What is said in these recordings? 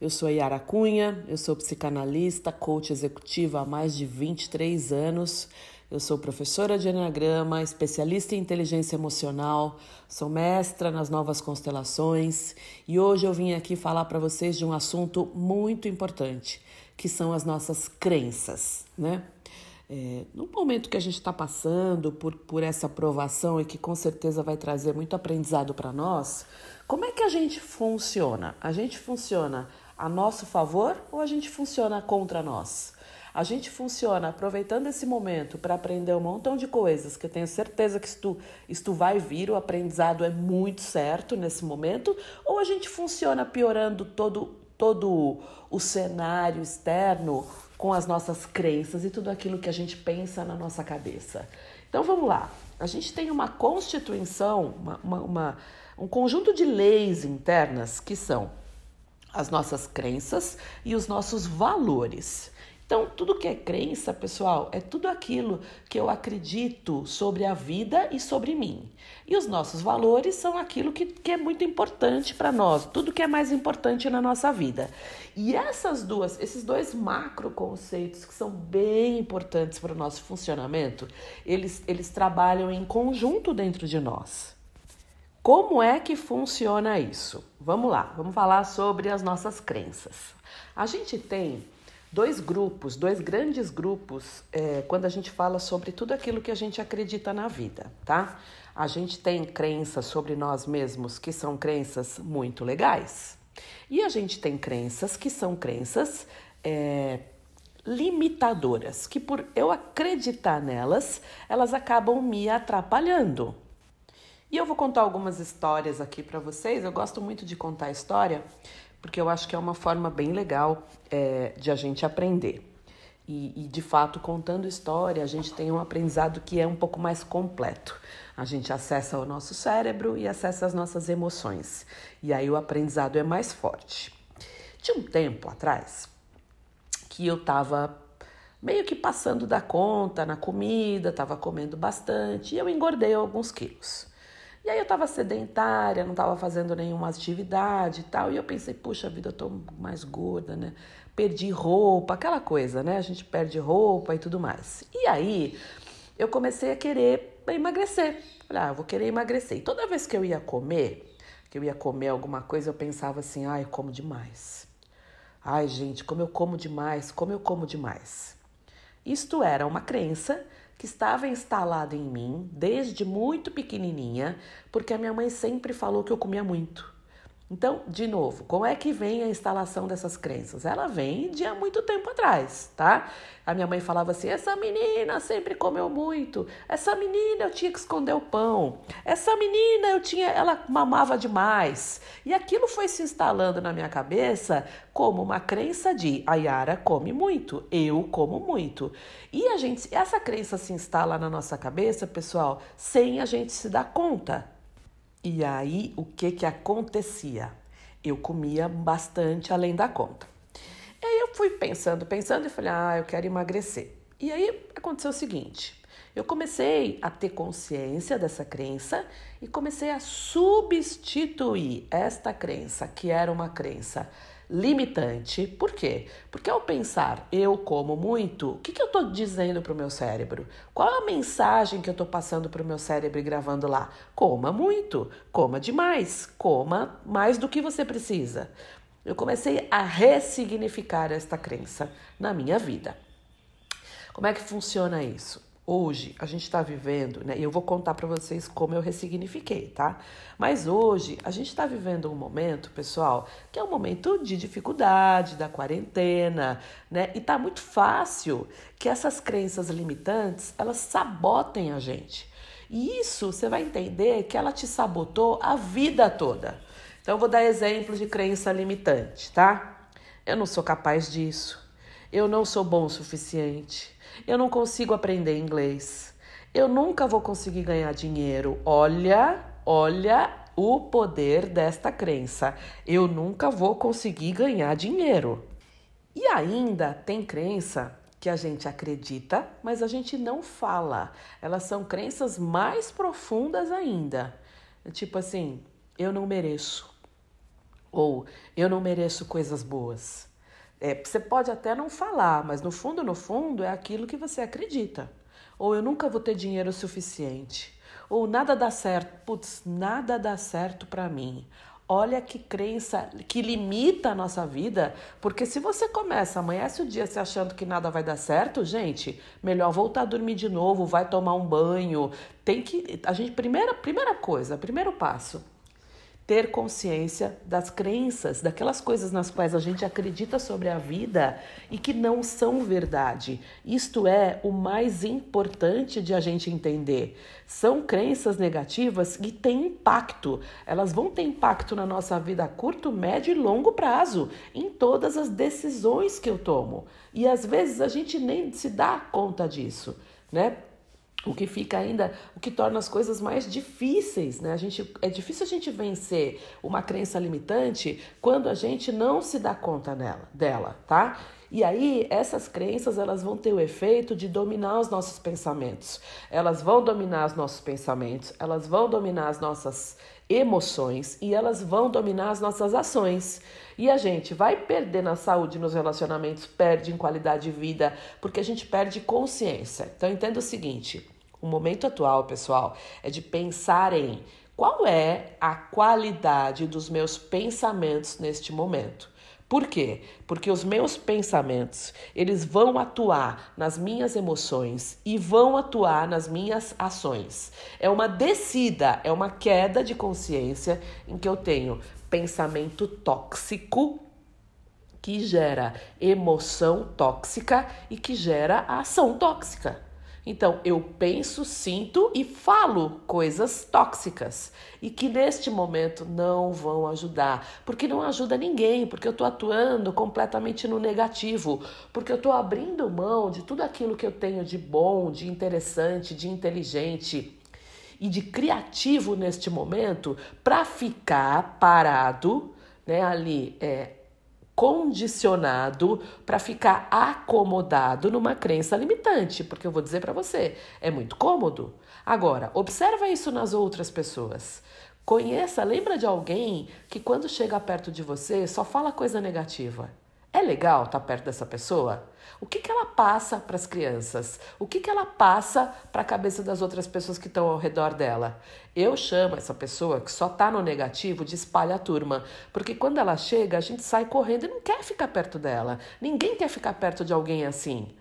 Eu sou Yara Cunha, eu sou psicanalista, coach executiva há mais de 23 anos. Eu sou professora de Enneagrama, especialista em inteligência emocional, sou mestra nas novas constelações e hoje eu vim aqui falar para vocês de um assunto muito importante, que são as nossas crenças, né? É, no momento que a gente está passando por, por essa aprovação e que com certeza vai trazer muito aprendizado para nós, como é que a gente funciona? A gente funciona a nosso favor ou a gente funciona contra nós? A gente funciona aproveitando esse momento para aprender um montão de coisas que eu tenho certeza que isto, isto vai vir, o aprendizado é muito certo nesse momento, ou a gente funciona piorando todo, todo o cenário externo com as nossas crenças e tudo aquilo que a gente pensa na nossa cabeça. Então vamos lá. A gente tem uma constituição, uma, uma, uma, um conjunto de leis internas que são as nossas crenças e os nossos valores. Então, tudo que é crença, pessoal, é tudo aquilo que eu acredito sobre a vida e sobre mim. E os nossos valores são aquilo que, que é muito importante para nós, tudo que é mais importante na nossa vida. E essas duas, esses dois macro conceitos que são bem importantes para o nosso funcionamento, eles, eles trabalham em conjunto dentro de nós. Como é que funciona isso? Vamos lá, vamos falar sobre as nossas crenças. A gente tem dois grupos, dois grandes grupos, é, quando a gente fala sobre tudo aquilo que a gente acredita na vida, tá? A gente tem crenças sobre nós mesmos que são crenças muito legais, e a gente tem crenças que são crenças é, limitadoras, que por eu acreditar nelas, elas acabam me atrapalhando. E eu vou contar algumas histórias aqui para vocês. Eu gosto muito de contar história porque eu acho que é uma forma bem legal é, de a gente aprender. E, e, de fato, contando história, a gente tem um aprendizado que é um pouco mais completo. A gente acessa o nosso cérebro e acessa as nossas emoções. E aí o aprendizado é mais forte. Tinha um tempo atrás que eu estava meio que passando da conta na comida, estava comendo bastante e eu engordei alguns quilos. E aí eu estava sedentária, não estava fazendo nenhuma atividade e tal. E eu pensei, puxa vida, eu tô mais gorda, né? Perdi roupa, aquela coisa, né? A gente perde roupa e tudo mais. E aí eu comecei a querer emagrecer. Falei, ah, eu vou querer emagrecer. E toda vez que eu ia comer, que eu ia comer alguma coisa, eu pensava assim, ai, eu como demais. Ai, gente, como eu como demais, como eu como demais. Isto era uma crença que estava instalado em mim desde muito pequenininha, porque a minha mãe sempre falou que eu comia muito. Então, de novo, como é que vem a instalação dessas crenças? Ela vem de há muito tempo atrás, tá? A minha mãe falava assim: essa menina sempre comeu muito, essa menina eu tinha que esconder o pão, essa menina eu tinha, ela mamava demais. E aquilo foi se instalando na minha cabeça como uma crença de a Yara come muito, eu como muito. E a gente, essa crença se instala na nossa cabeça, pessoal, sem a gente se dar conta. E aí, o que que acontecia? Eu comia bastante além da conta. E aí eu fui pensando, pensando e falei: "Ah, eu quero emagrecer". E aí aconteceu o seguinte: eu comecei a ter consciência dessa crença e comecei a substituir esta crença, que era uma crença limitante. Por quê? Porque ao pensar eu como muito, o que, que eu estou dizendo para o meu cérebro? Qual a mensagem que eu estou passando para o meu cérebro e gravando lá? Coma muito, coma demais, coma mais do que você precisa. Eu comecei a ressignificar esta crença na minha vida. Como é que funciona isso? Hoje a gente está vivendo, né? E eu vou contar para vocês como eu ressignifiquei, tá? Mas hoje a gente está vivendo um momento, pessoal, que é um momento de dificuldade, da quarentena, né? E tá muito fácil que essas crenças limitantes elas sabotem a gente. E isso você vai entender que ela te sabotou a vida toda. Então eu vou dar exemplos de crença limitante, tá? Eu não sou capaz disso. Eu não sou bom o suficiente. Eu não consigo aprender inglês. Eu nunca vou conseguir ganhar dinheiro. Olha, olha o poder desta crença. Eu nunca vou conseguir ganhar dinheiro. E ainda tem crença que a gente acredita, mas a gente não fala. Elas são crenças mais profundas ainda. Tipo assim, eu não mereço. Ou eu não mereço coisas boas. É, você pode até não falar, mas no fundo, no fundo, é aquilo que você acredita. Ou eu nunca vou ter dinheiro suficiente. Ou nada dá certo. Putz, nada dá certo para mim. Olha que crença que limita a nossa vida, porque se você começa, amanhece o dia se achando que nada vai dar certo, gente, melhor voltar a dormir de novo, vai tomar um banho. Tem que a gente primeira primeira coisa, primeiro passo, ter consciência das crenças, daquelas coisas nas quais a gente acredita sobre a vida e que não são verdade. Isto é o mais importante de a gente entender. São crenças negativas que têm impacto. Elas vão ter impacto na nossa vida a curto, médio e longo prazo, em todas as decisões que eu tomo. E às vezes a gente nem se dá conta disso, né? O que fica ainda, o que torna as coisas mais difíceis, né? A gente, é difícil a gente vencer uma crença limitante quando a gente não se dá conta nela, dela, tá? E aí, essas crenças, elas vão ter o efeito de dominar os nossos pensamentos. Elas vão dominar os nossos pensamentos, elas vão dominar as nossas emoções e elas vão dominar as nossas ações. E a gente vai perder na saúde, nos relacionamentos, perde em qualidade de vida, porque a gente perde consciência. Então entenda o seguinte: o momento atual, pessoal, é de pensar em qual é a qualidade dos meus pensamentos neste momento. Por quê? Porque os meus pensamentos, eles vão atuar nas minhas emoções e vão atuar nas minhas ações. É uma descida, é uma queda de consciência em que eu tenho pensamento tóxico que gera emoção tóxica e que gera ação tóxica. Então, eu penso, sinto e falo coisas tóxicas e que neste momento não vão ajudar, porque não ajuda ninguém, porque eu estou atuando completamente no negativo, porque eu estou abrindo mão de tudo aquilo que eu tenho de bom, de interessante, de inteligente e de criativo neste momento para ficar parado, né, ali é, condicionado para ficar acomodado numa crença limitante, porque eu vou dizer para você, é muito cômodo. Agora, observa isso nas outras pessoas. Conheça, lembra de alguém que quando chega perto de você só fala coisa negativa. É legal estar tá perto dessa pessoa? O que, que ela passa para as crianças? O que, que ela passa para a cabeça das outras pessoas que estão ao redor dela? Eu chamo essa pessoa que só está no negativo de espalha turma, porque quando ela chega, a gente sai correndo e não quer ficar perto dela. Ninguém quer ficar perto de alguém assim.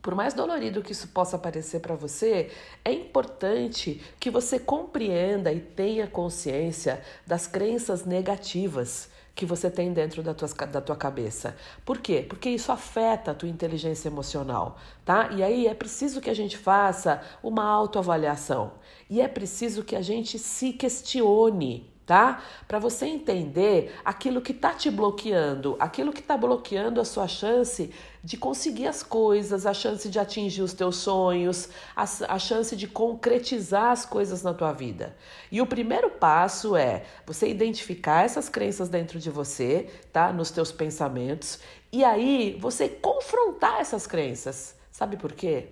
Por mais dolorido que isso possa parecer para você, é importante que você compreenda e tenha consciência das crenças negativas que você tem dentro da tua, da tua cabeça. Por quê? Porque isso afeta a tua inteligência emocional, tá? E aí é preciso que a gente faça uma autoavaliação. E é preciso que a gente se questione tá? Para você entender aquilo que está te bloqueando, aquilo que está bloqueando a sua chance de conseguir as coisas, a chance de atingir os teus sonhos, a, a chance de concretizar as coisas na tua vida. E o primeiro passo é você identificar essas crenças dentro de você, tá? Nos teus pensamentos, e aí você confrontar essas crenças. Sabe por quê?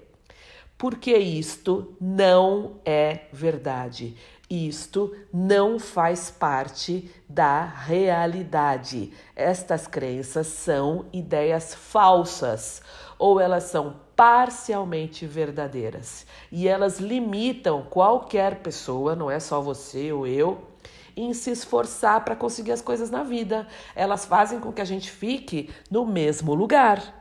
Porque isto não é verdade. Isto não faz parte da realidade. Estas crenças são ideias falsas ou elas são parcialmente verdadeiras e elas limitam qualquer pessoa, não é só você ou eu, em se esforçar para conseguir as coisas na vida. Elas fazem com que a gente fique no mesmo lugar.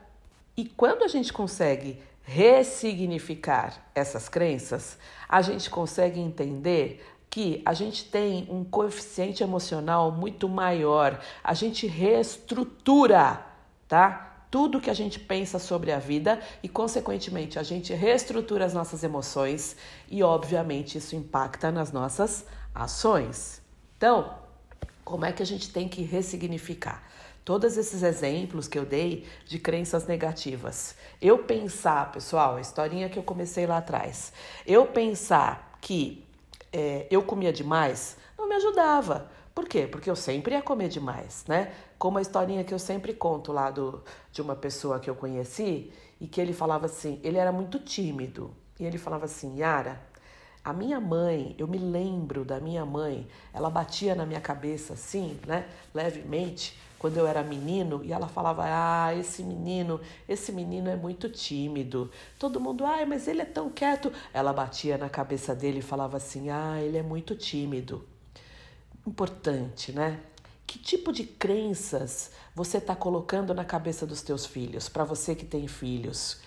E quando a gente consegue ressignificar essas crenças, a gente consegue entender que a gente tem um coeficiente emocional muito maior, a gente reestrutura, tá? Tudo que a gente pensa sobre a vida e, consequentemente, a gente reestrutura as nossas emoções e, obviamente, isso impacta nas nossas ações. Então, como é que a gente tem que ressignificar? Todos esses exemplos que eu dei de crenças negativas. Eu pensar, pessoal, a historinha que eu comecei lá atrás. Eu pensar que é, eu comia demais, não me ajudava. Por quê? Porque eu sempre ia comer demais, né? Como a historinha que eu sempre conto lá do, de uma pessoa que eu conheci e que ele falava assim, ele era muito tímido. E ele falava assim, Yara, A minha mãe, eu me lembro da minha mãe, ela batia na minha cabeça assim, né, levemente, quando eu era menino, e ela falava: "Ah, esse menino, esse menino é muito tímido". Todo mundo: "Ah, mas ele é tão quieto". Ela batia na cabeça dele e falava assim: "Ah, ele é muito tímido". Importante, né? Que tipo de crenças você está colocando na cabeça dos teus filhos? Para você que tem filhos,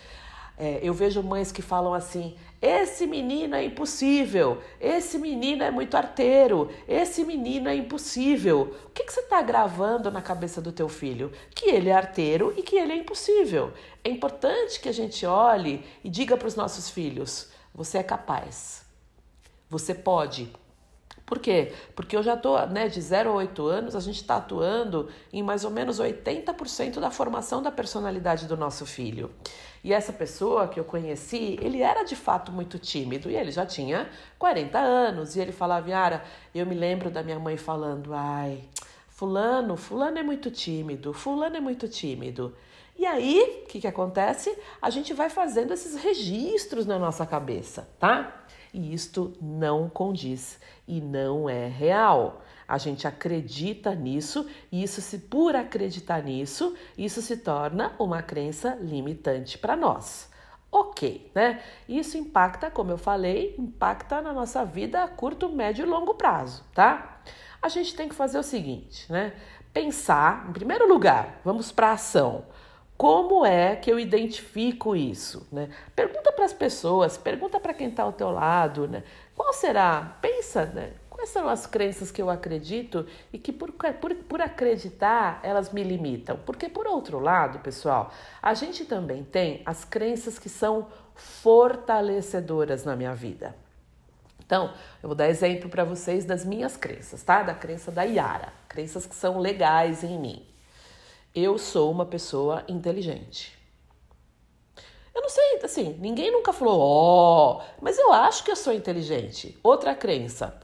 é, eu vejo mães que falam assim: esse menino é impossível, esse menino é muito arteiro, esse menino é impossível. O que, que você está gravando na cabeça do teu filho? Que ele é arteiro e que ele é impossível. É importante que a gente olhe e diga para os nossos filhos: você é capaz, você pode. Por quê? Porque eu já estou, né, de 0 a 8 anos, a gente está atuando em mais ou menos 80% da formação da personalidade do nosso filho. E essa pessoa que eu conheci, ele era de fato muito tímido e ele já tinha 40 anos. E ele falava, Yara, eu me lembro da minha mãe falando, ai, fulano, fulano é muito tímido, fulano é muito tímido. E aí, o que, que acontece? A gente vai fazendo esses registros na nossa cabeça, tá? E isto não condiz e não é real. A gente acredita nisso e isso se por acreditar nisso, isso se torna uma crença limitante para nós. Ok, né? Isso impacta, como eu falei, impacta na nossa vida a curto, médio e longo prazo, tá? A gente tem que fazer o seguinte, né? Pensar, em primeiro lugar, vamos para a ação. Como é que eu identifico isso? Né? Pergunta para as pessoas, pergunta para quem está ao teu lado, né? Qual será? Pensa, né? Quais são as crenças que eu acredito e que, por, por, por acreditar, elas me limitam? Porque, por outro lado, pessoal, a gente também tem as crenças que são fortalecedoras na minha vida. Então, eu vou dar exemplo para vocês das minhas crenças, tá? Da crença da Yara, crenças que são legais em mim. Eu sou uma pessoa inteligente. Eu não sei, assim, ninguém nunca falou, ó, oh, mas eu acho que eu sou inteligente. Outra crença,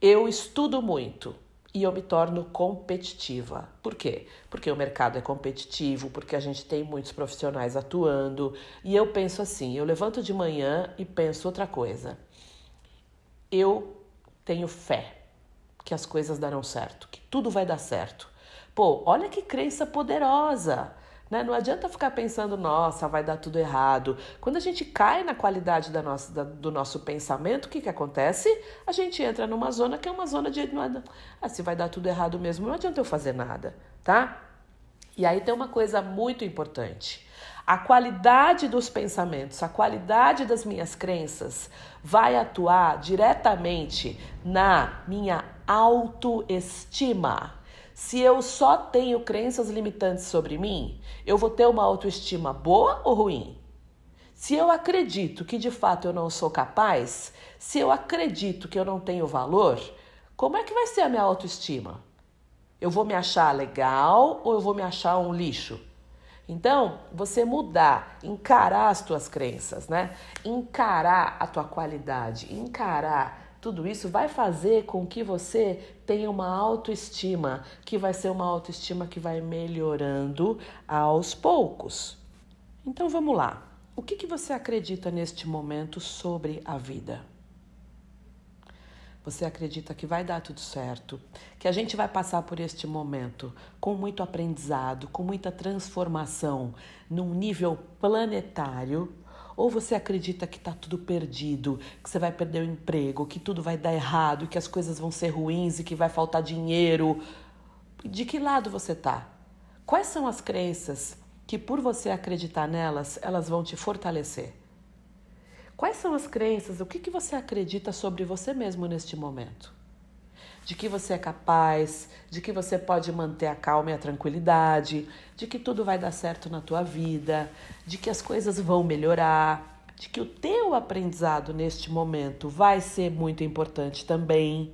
eu estudo muito e eu me torno competitiva. Por quê? Porque o mercado é competitivo, porque a gente tem muitos profissionais atuando e eu penso assim: eu levanto de manhã e penso outra coisa. Eu tenho fé que as coisas darão certo, que tudo vai dar certo. Pô, olha que crença poderosa! Né? Não adianta ficar pensando, nossa, vai dar tudo errado. Quando a gente cai na qualidade da nossa, da, do nosso pensamento, o que, que acontece? A gente entra numa zona que é uma zona de. Ah, se vai dar tudo errado mesmo, não adianta eu fazer nada, tá? E aí tem uma coisa muito importante. A qualidade dos pensamentos, a qualidade das minhas crenças vai atuar diretamente na minha autoestima. Se eu só tenho crenças limitantes sobre mim, eu vou ter uma autoestima boa ou ruim? Se eu acredito que de fato eu não sou capaz, se eu acredito que eu não tenho valor, como é que vai ser a minha autoestima? Eu vou me achar legal ou eu vou me achar um lixo? Então, você mudar, encarar as tuas crenças, né? Encarar a tua qualidade, encarar tudo isso vai fazer com que você tenha uma autoestima, que vai ser uma autoestima que vai melhorando aos poucos. Então vamos lá. O que, que você acredita neste momento sobre a vida? Você acredita que vai dar tudo certo, que a gente vai passar por este momento com muito aprendizado, com muita transformação num nível planetário ou você acredita que está tudo perdido, que você vai perder o emprego, que tudo vai dar errado, que as coisas vão ser ruins e que vai faltar dinheiro? De que lado você está? Quais são as crenças que, por você acreditar nelas, elas vão te fortalecer? Quais são as crenças? O que, que você acredita sobre você mesmo neste momento? De que você é capaz, de que você pode manter a calma e a tranquilidade, de que tudo vai dar certo na tua vida, de que as coisas vão melhorar, de que o teu aprendizado neste momento vai ser muito importante também.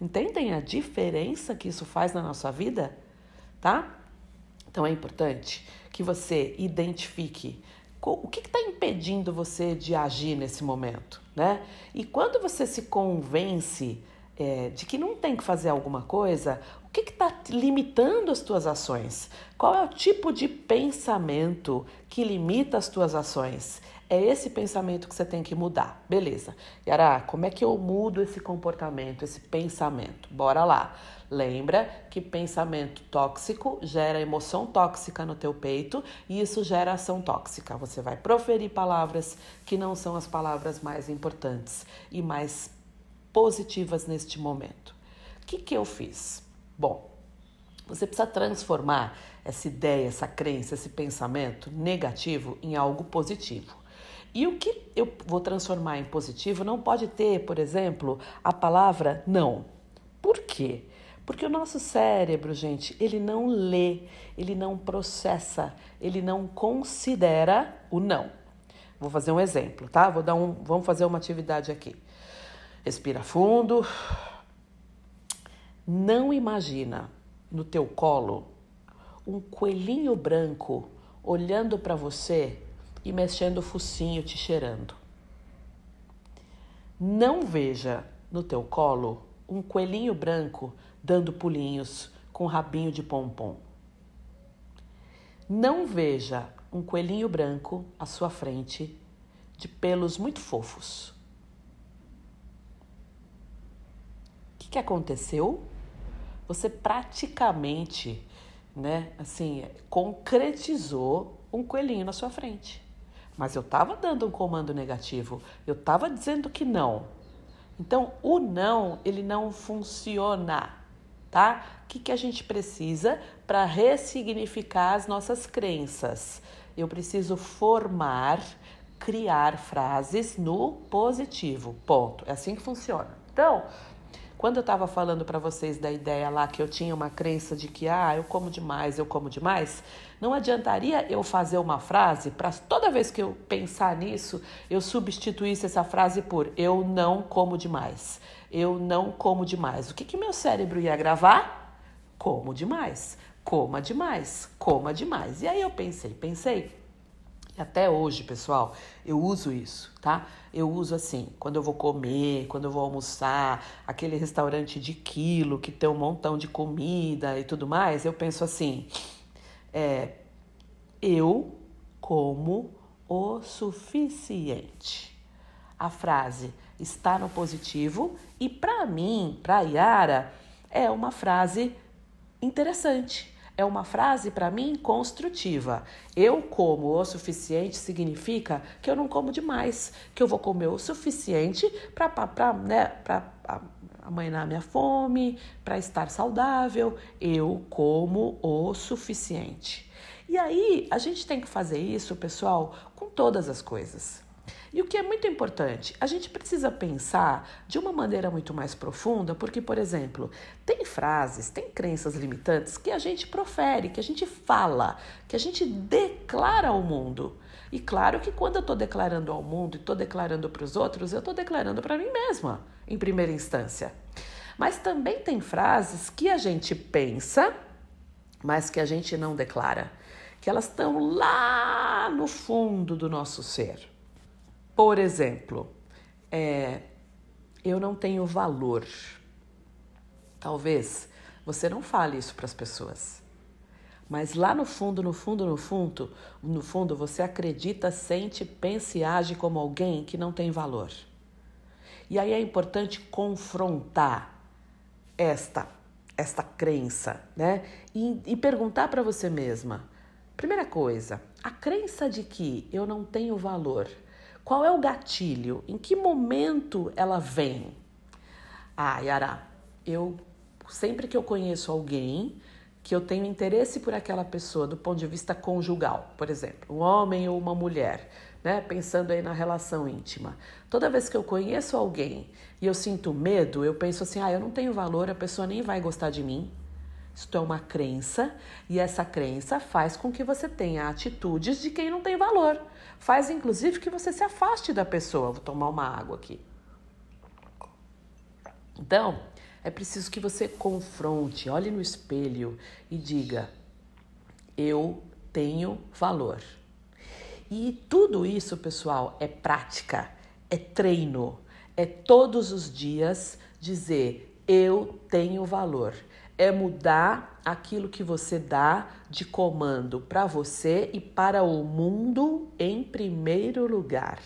Entendem a diferença que isso faz na nossa vida? Tá? Então é importante que você identifique o que está impedindo você de agir nesse momento, né? E quando você se convence é, de que não tem que fazer alguma coisa, o que está limitando as tuas ações? Qual é o tipo de pensamento que limita as tuas ações? É esse pensamento que você tem que mudar. Beleza. Yara, como é que eu mudo esse comportamento, esse pensamento? Bora lá. Lembra que pensamento tóxico gera emoção tóxica no teu peito e isso gera ação tóxica. Você vai proferir palavras que não são as palavras mais importantes e mais positivas neste momento. O que, que eu fiz? Bom, você precisa transformar essa ideia, essa crença, esse pensamento negativo em algo positivo. E o que eu vou transformar em positivo não pode ter, por exemplo, a palavra não. Por quê? Porque o nosso cérebro, gente, ele não lê, ele não processa, ele não considera o não. Vou fazer um exemplo, tá? Vou dar um, vamos fazer uma atividade aqui. Respira fundo. Não imagina no teu colo um coelhinho branco olhando para você e mexendo o focinho, te cheirando. Não veja no teu colo um coelhinho branco dando pulinhos com rabinho de pompom. Não veja um coelhinho branco à sua frente de pelos muito fofos. Que, que aconteceu? Você praticamente, né, assim, concretizou um coelhinho na sua frente. Mas eu estava dando um comando negativo, eu estava dizendo que não. Então, o não, ele não funciona, tá? O que, que a gente precisa para ressignificar as nossas crenças? Eu preciso formar, criar frases no positivo. Ponto. É assim que funciona. Então, quando eu estava falando para vocês da ideia lá que eu tinha uma crença de que ah, eu como demais, eu como demais, não adiantaria eu fazer uma frase para toda vez que eu pensar nisso, eu substituísse essa frase por eu não como demais. Eu não como demais. O que que meu cérebro ia gravar? Como demais. Coma demais. Coma demais. E aí eu pensei, pensei, até hoje, pessoal, eu uso isso, tá? Eu uso assim, quando eu vou comer, quando eu vou almoçar, aquele restaurante de quilo que tem um montão de comida e tudo mais, eu penso assim: é, eu como o suficiente. A frase está no positivo e para mim, para Yara, é uma frase interessante é uma frase para mim construtiva. Eu como o suficiente significa que eu não como demais, que eu vou comer o suficiente para né, amanhar minha fome, para estar saudável. Eu como o suficiente. E aí, a gente tem que fazer isso, pessoal, com todas as coisas. E o que é muito importante, a gente precisa pensar de uma maneira muito mais profunda, porque, por exemplo, tem frases, tem crenças limitantes que a gente profere, que a gente fala, que a gente declara ao mundo. E claro que quando eu estou declarando ao mundo e estou declarando para os outros, eu estou declarando para mim mesma, em primeira instância. Mas também tem frases que a gente pensa, mas que a gente não declara, que elas estão lá no fundo do nosso ser. Por exemplo, é, eu não tenho valor. Talvez você não fale isso para as pessoas. Mas lá no fundo, no fundo, no fundo, no fundo, você acredita, sente, pensa e age como alguém que não tem valor. E aí é importante confrontar esta esta crença, né? E, e perguntar para você mesma. Primeira coisa, a crença de que eu não tenho valor qual é o gatilho? Em que momento ela vem? Ah, Yara, eu sempre que eu conheço alguém que eu tenho interesse por aquela pessoa do ponto de vista conjugal, por exemplo, um homem ou uma mulher, né? Pensando aí na relação íntima. Toda vez que eu conheço alguém e eu sinto medo, eu penso assim: ah, eu não tenho valor, a pessoa nem vai gostar de mim. Isto é uma crença e essa crença faz com que você tenha atitudes de quem não tem valor. Faz inclusive que você se afaste da pessoa. Vou tomar uma água aqui. Então, é preciso que você confronte, olhe no espelho e diga: eu tenho valor. E tudo isso, pessoal, é prática, é treino, é todos os dias dizer: eu tenho valor é mudar aquilo que você dá de comando para você e para o mundo em primeiro lugar.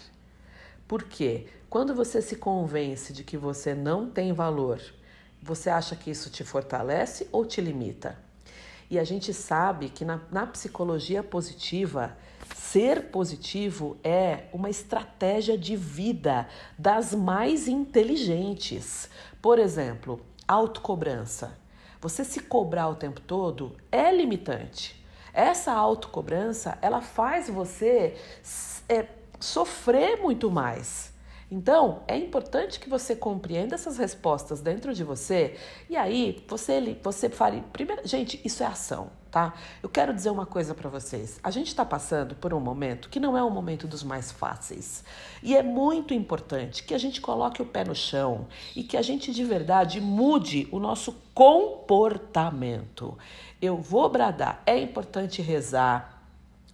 Por quê? Quando você se convence de que você não tem valor, você acha que isso te fortalece ou te limita? E a gente sabe que na, na psicologia positiva, ser positivo é uma estratégia de vida das mais inteligentes. Por exemplo, autocobrança. Você se cobrar o tempo todo é limitante. Essa autocobrança, ela faz você é, sofrer muito mais. Então, é importante que você compreenda essas respostas dentro de você e aí você você fale, primeiro, gente, isso é ação, tá? Eu quero dizer uma coisa para vocês. A gente está passando por um momento que não é um momento dos mais fáceis. E é muito importante que a gente coloque o pé no chão e que a gente de verdade mude o nosso comportamento. Eu vou bradar, é importante rezar,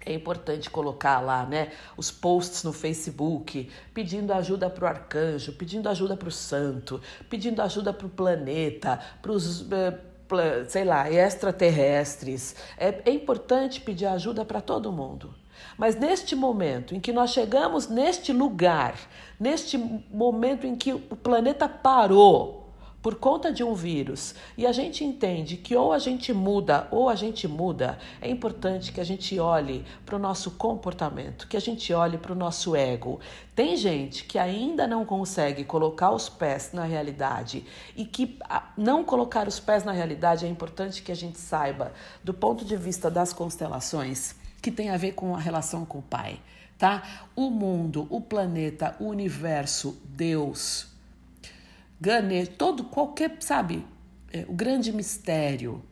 é importante colocar lá, né, os posts no Facebook, pedindo ajuda para o arcanjo, pedindo ajuda para o santo, pedindo ajuda para o planeta, para os, eh, sei lá, extraterrestres. É, é importante pedir ajuda para todo mundo. Mas neste momento em que nós chegamos neste lugar, neste momento em que o planeta parou, por conta de um vírus e a gente entende que ou a gente muda ou a gente muda, é importante que a gente olhe para o nosso comportamento, que a gente olhe para o nosso ego. Tem gente que ainda não consegue colocar os pés na realidade e que não colocar os pés na realidade é importante que a gente saiba do ponto de vista das constelações que tem a ver com a relação com o Pai, tá? O mundo, o planeta, o universo, Deus, Ganesh, todo qualquer, sabe, é, o grande mistério,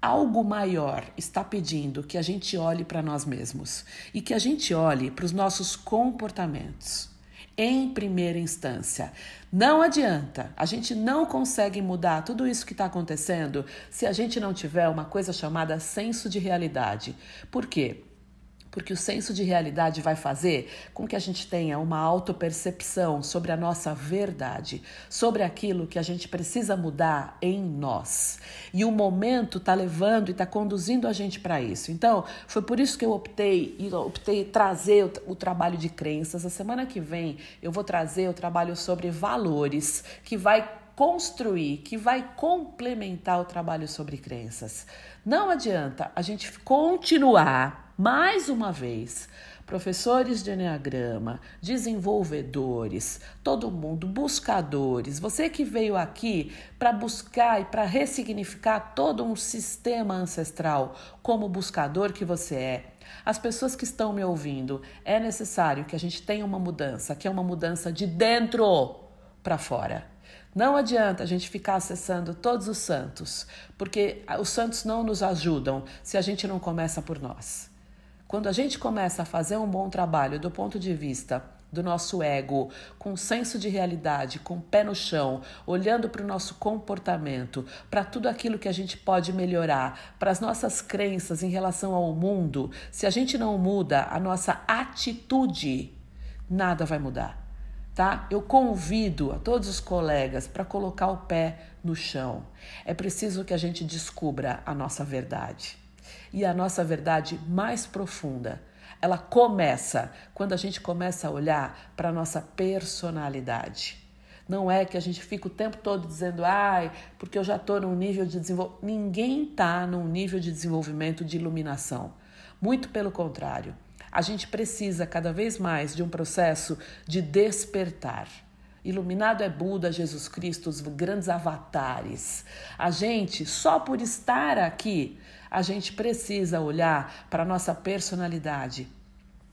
algo maior está pedindo que a gente olhe para nós mesmos e que a gente olhe para os nossos comportamentos. Em primeira instância, não adianta, a gente não consegue mudar tudo isso que está acontecendo se a gente não tiver uma coisa chamada senso de realidade. Por quê? Porque o senso de realidade vai fazer com que a gente tenha uma autopercepção sobre a nossa verdade, sobre aquilo que a gente precisa mudar em nós. E o momento está levando e está conduzindo a gente para isso. Então, foi por isso que eu optei e optei trazer o, o trabalho de crenças. A semana que vem eu vou trazer o trabalho sobre valores, que vai construir, que vai complementar o trabalho sobre crenças. Não adianta a gente continuar mais uma vez, professores de Enneagrama, desenvolvedores, todo mundo, buscadores, você que veio aqui para buscar e para ressignificar todo um sistema ancestral como buscador que você é. As pessoas que estão me ouvindo, é necessário que a gente tenha uma mudança, que é uma mudança de dentro para fora. Não adianta a gente ficar acessando todos os santos, porque os santos não nos ajudam se a gente não começa por nós. Quando a gente começa a fazer um bom trabalho do ponto de vista do nosso ego, com senso de realidade, com o pé no chão, olhando para o nosso comportamento, para tudo aquilo que a gente pode melhorar, para as nossas crenças em relação ao mundo, se a gente não muda a nossa atitude, nada vai mudar. Tá? Eu convido a todos os colegas para colocar o pé no chão. É preciso que a gente descubra a nossa verdade e a nossa verdade mais profunda. Ela começa quando a gente começa a olhar para a nossa personalidade. Não é que a gente fica o tempo todo dizendo, ai, porque eu já estou num nível de desenvolvimento. Ninguém está num nível de desenvolvimento de iluminação. Muito pelo contrário. A gente precisa cada vez mais de um processo de despertar. Iluminado é Buda, Jesus Cristo, os grandes avatares. A gente, só por estar aqui, a gente precisa olhar para a nossa personalidade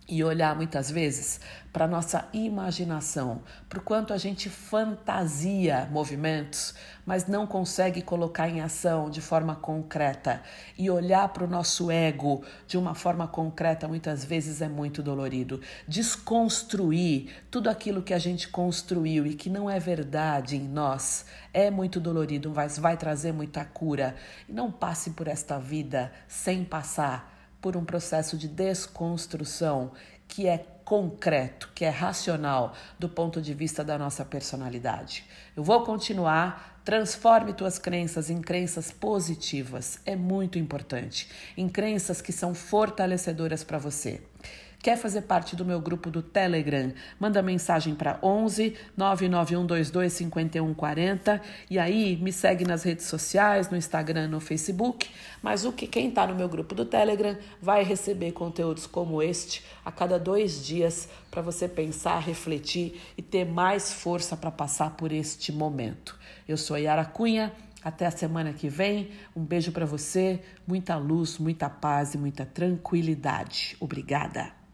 e olhar muitas vezes para nossa imaginação, para o quanto a gente fantasia movimentos, mas não consegue colocar em ação de forma concreta. E olhar para o nosso ego de uma forma concreta muitas vezes é muito dolorido. Desconstruir tudo aquilo que a gente construiu e que não é verdade em nós é muito dolorido, mas vai trazer muita cura. E não passe por esta vida sem passar por um processo de desconstrução que é concreto, que é racional do ponto de vista da nossa personalidade. Eu vou continuar. Transforme tuas crenças em crenças positivas. É muito importante. Em crenças que são fortalecedoras para você. Quer fazer parte do meu grupo do Telegram? Manda mensagem para 11 99122 5140 e aí me segue nas redes sociais, no Instagram, no Facebook. Mas o que quem está no meu grupo do Telegram vai receber conteúdos como este a cada dois dias para você pensar, refletir e ter mais força para passar por este momento. Eu sou Yara Cunha. Até a semana que vem. Um beijo para você, muita luz, muita paz e muita tranquilidade. Obrigada.